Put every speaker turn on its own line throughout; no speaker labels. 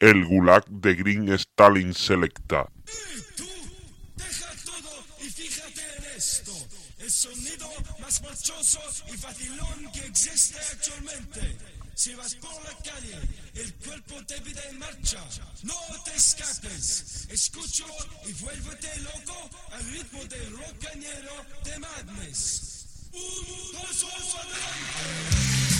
el gulag de Green Stalin Selecta.
Tú, deja todo y fíjate en esto. El sonido más marchoso y facilón que existe actualmente. Si vas por la calle, el cuerpo te pide en marcha. No te escapes. Escúchalo y vuélvete loco al ritmo del rocañero de Madness. Un paso adelante.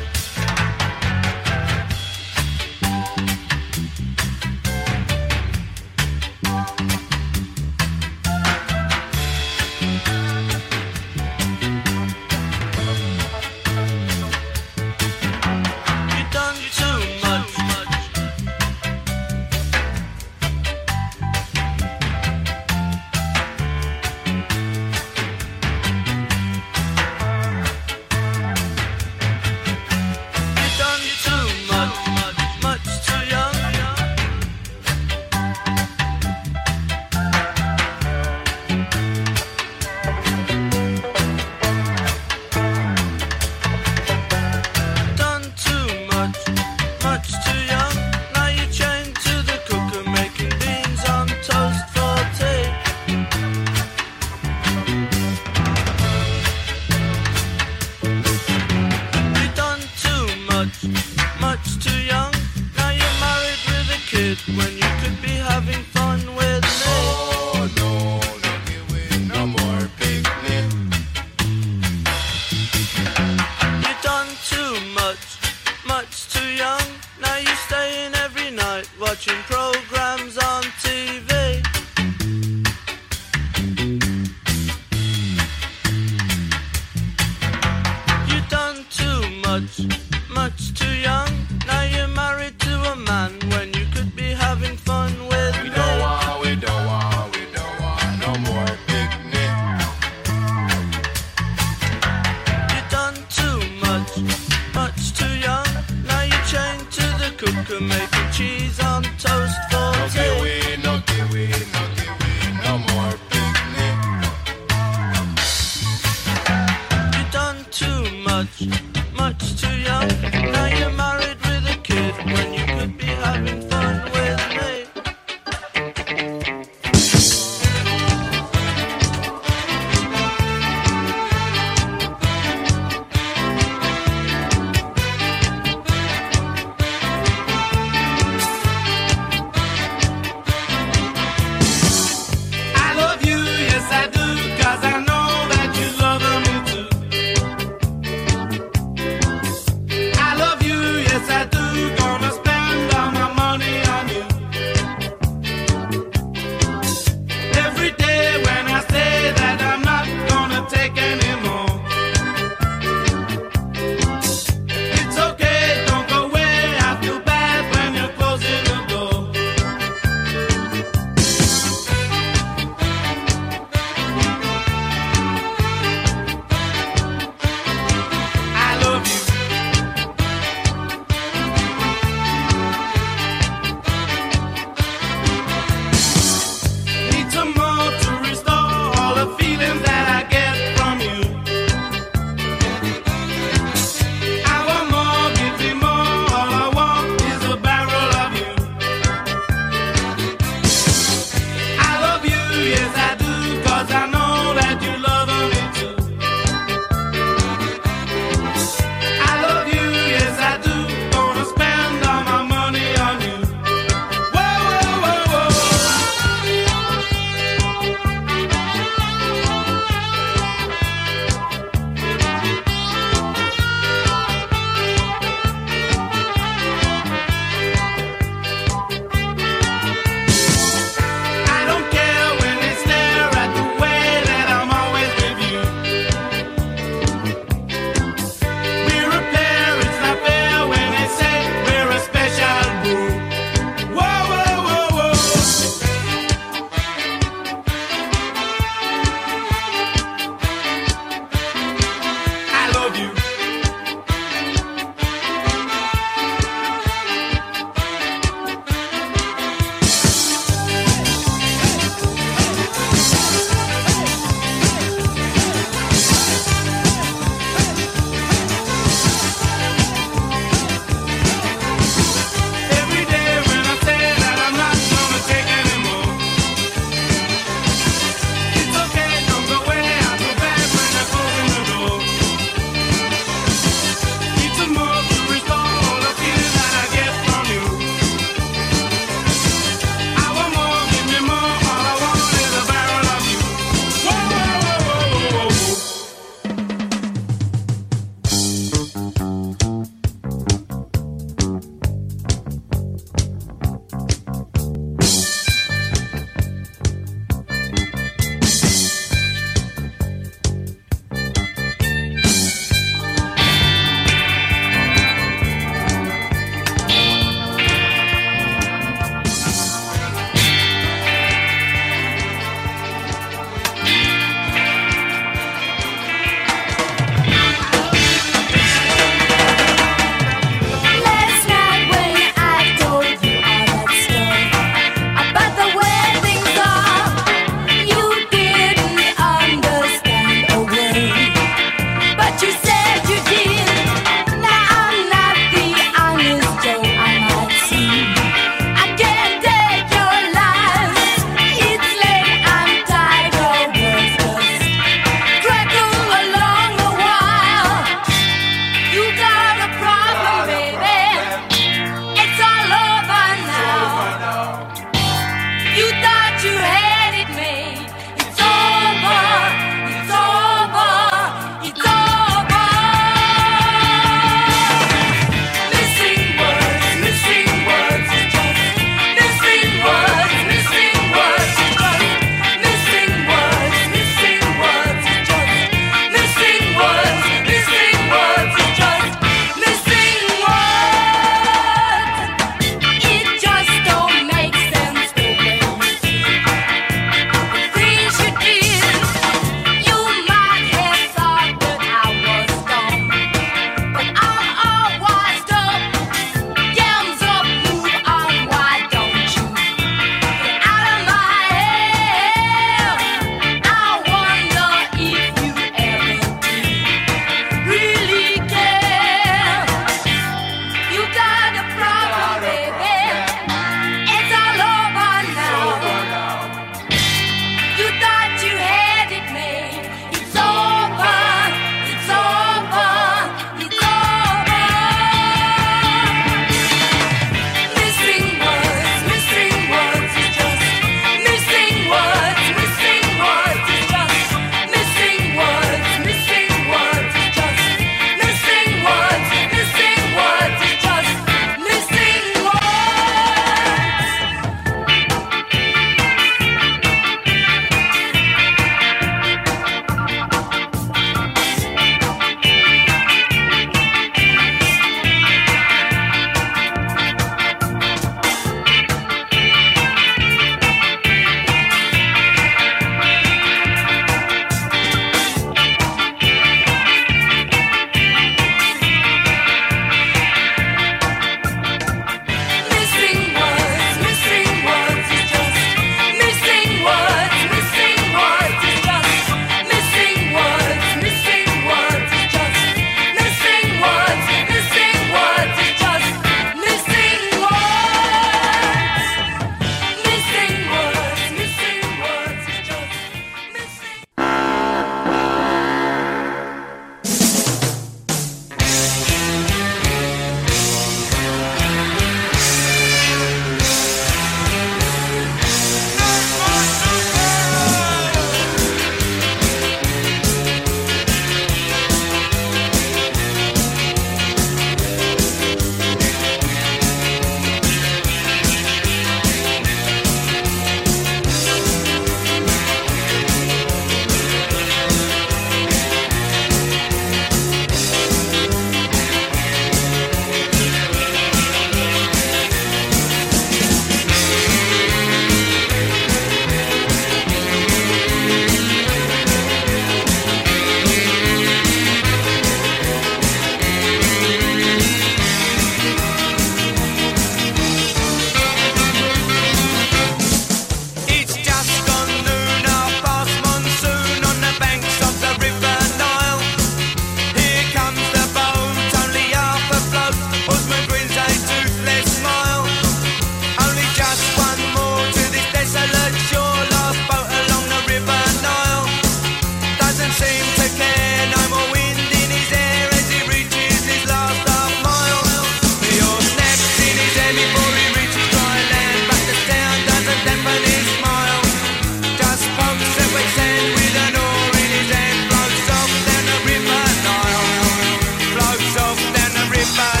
five.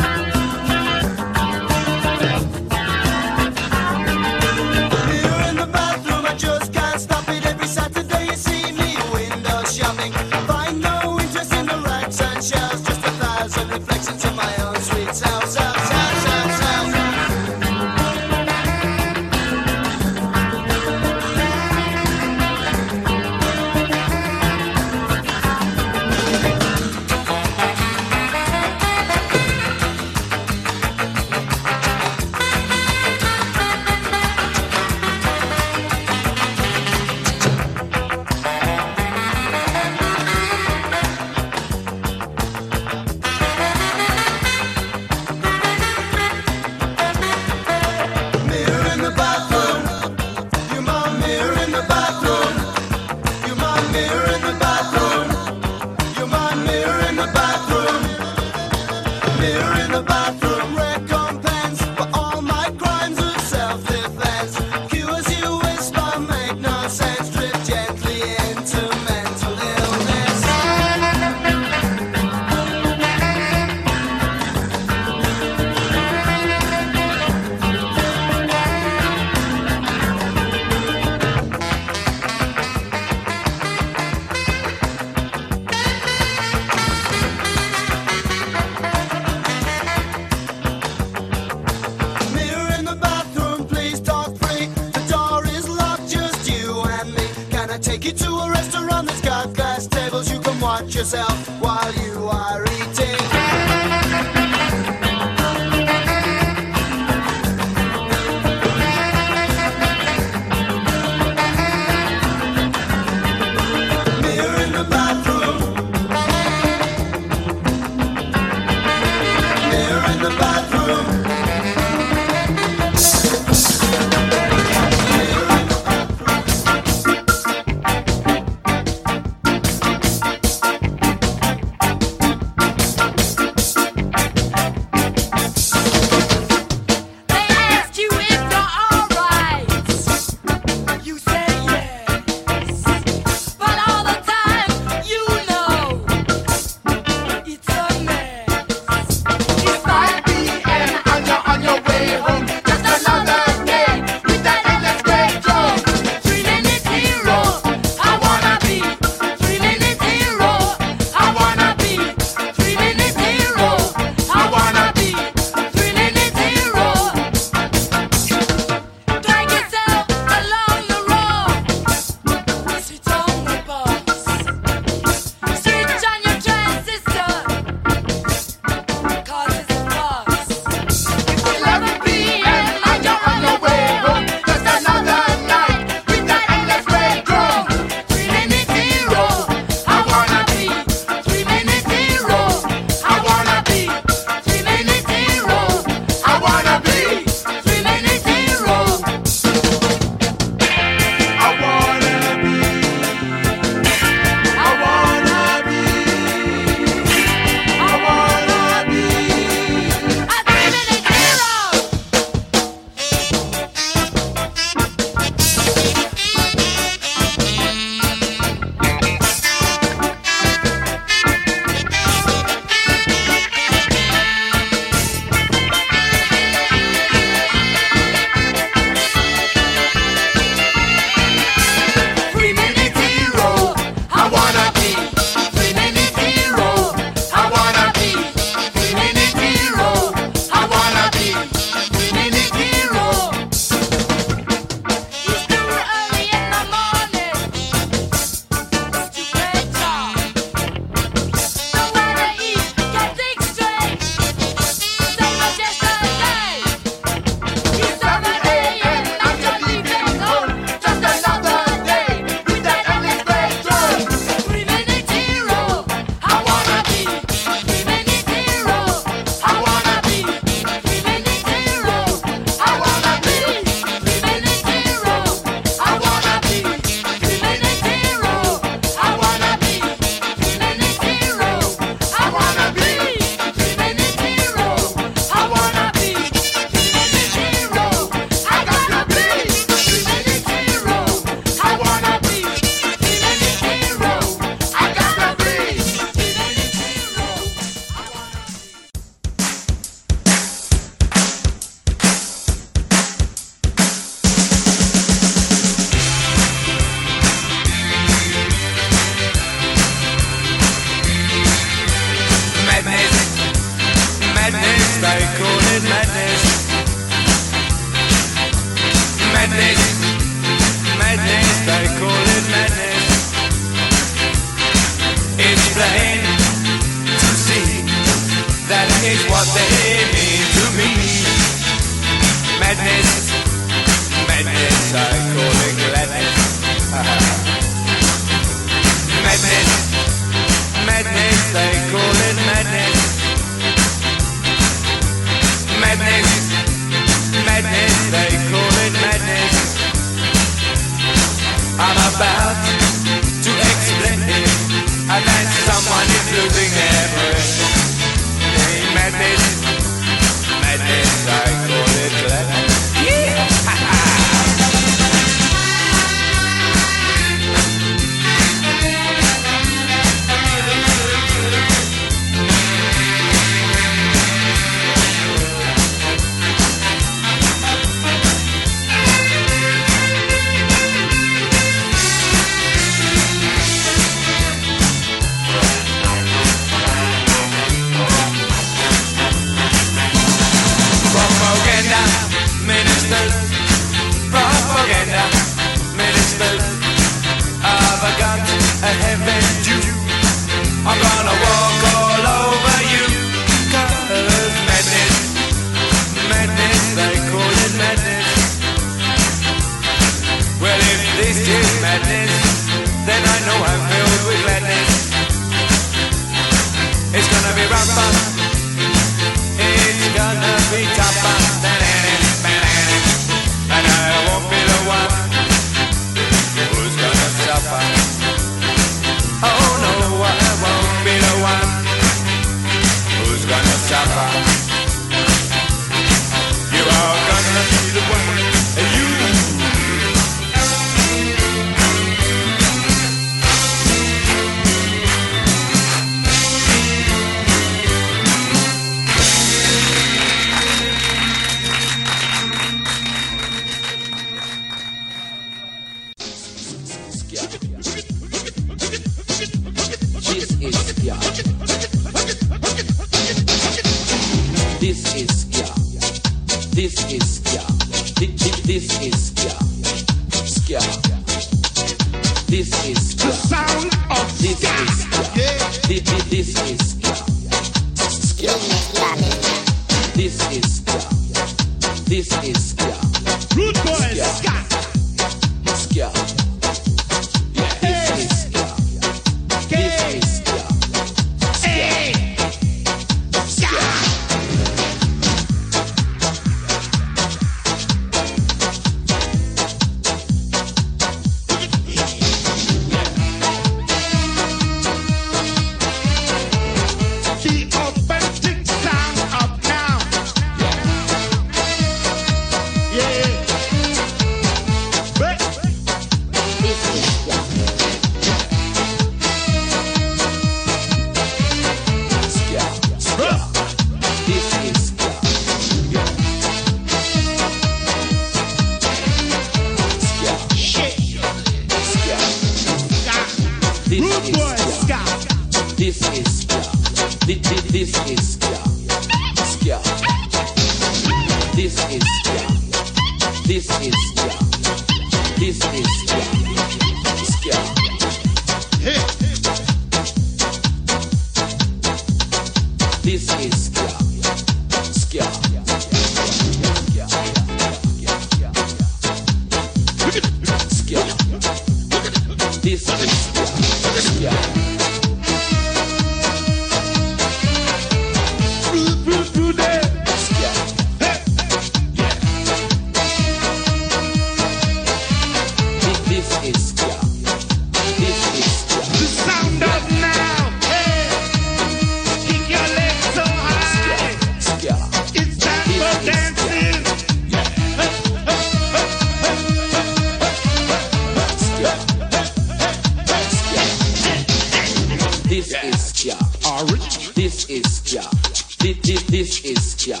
This is
Jah.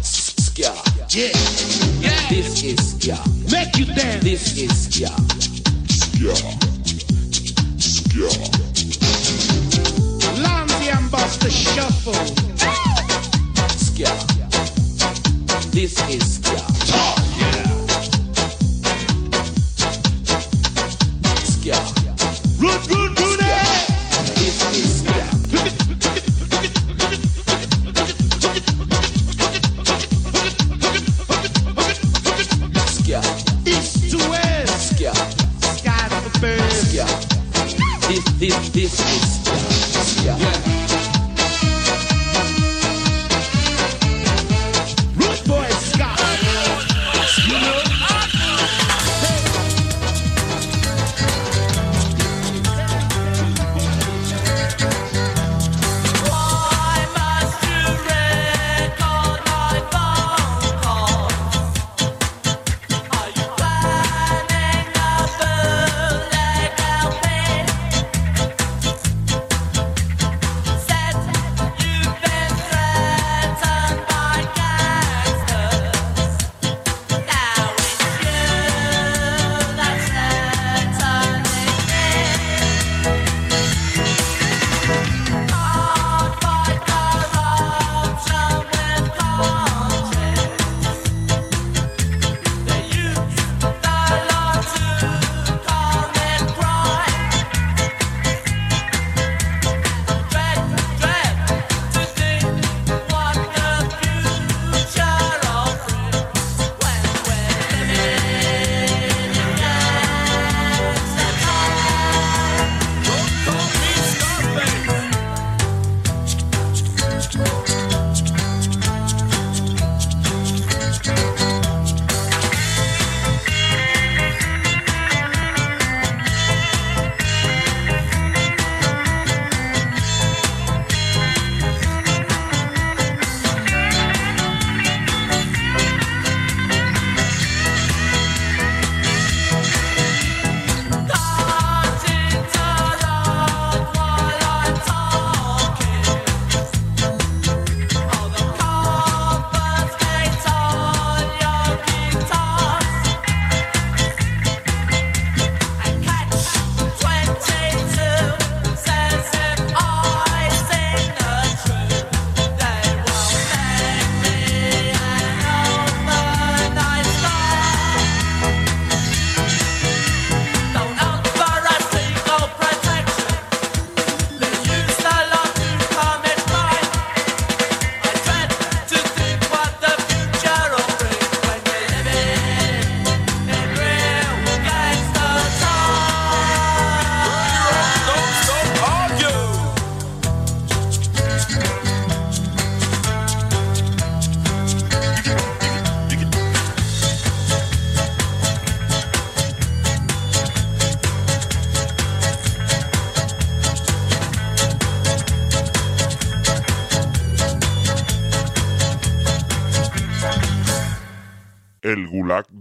Ska. Yeah. yeah.
This is Jah.
Make you dance.
This is
Jah.
Ska.
Ska. Alarm the ambassador
shuffle. Ska. This is
Jah.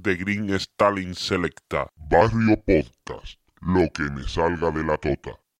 De Green Stalin Selecta.
Barrio Podcast, lo que me salga de la tota.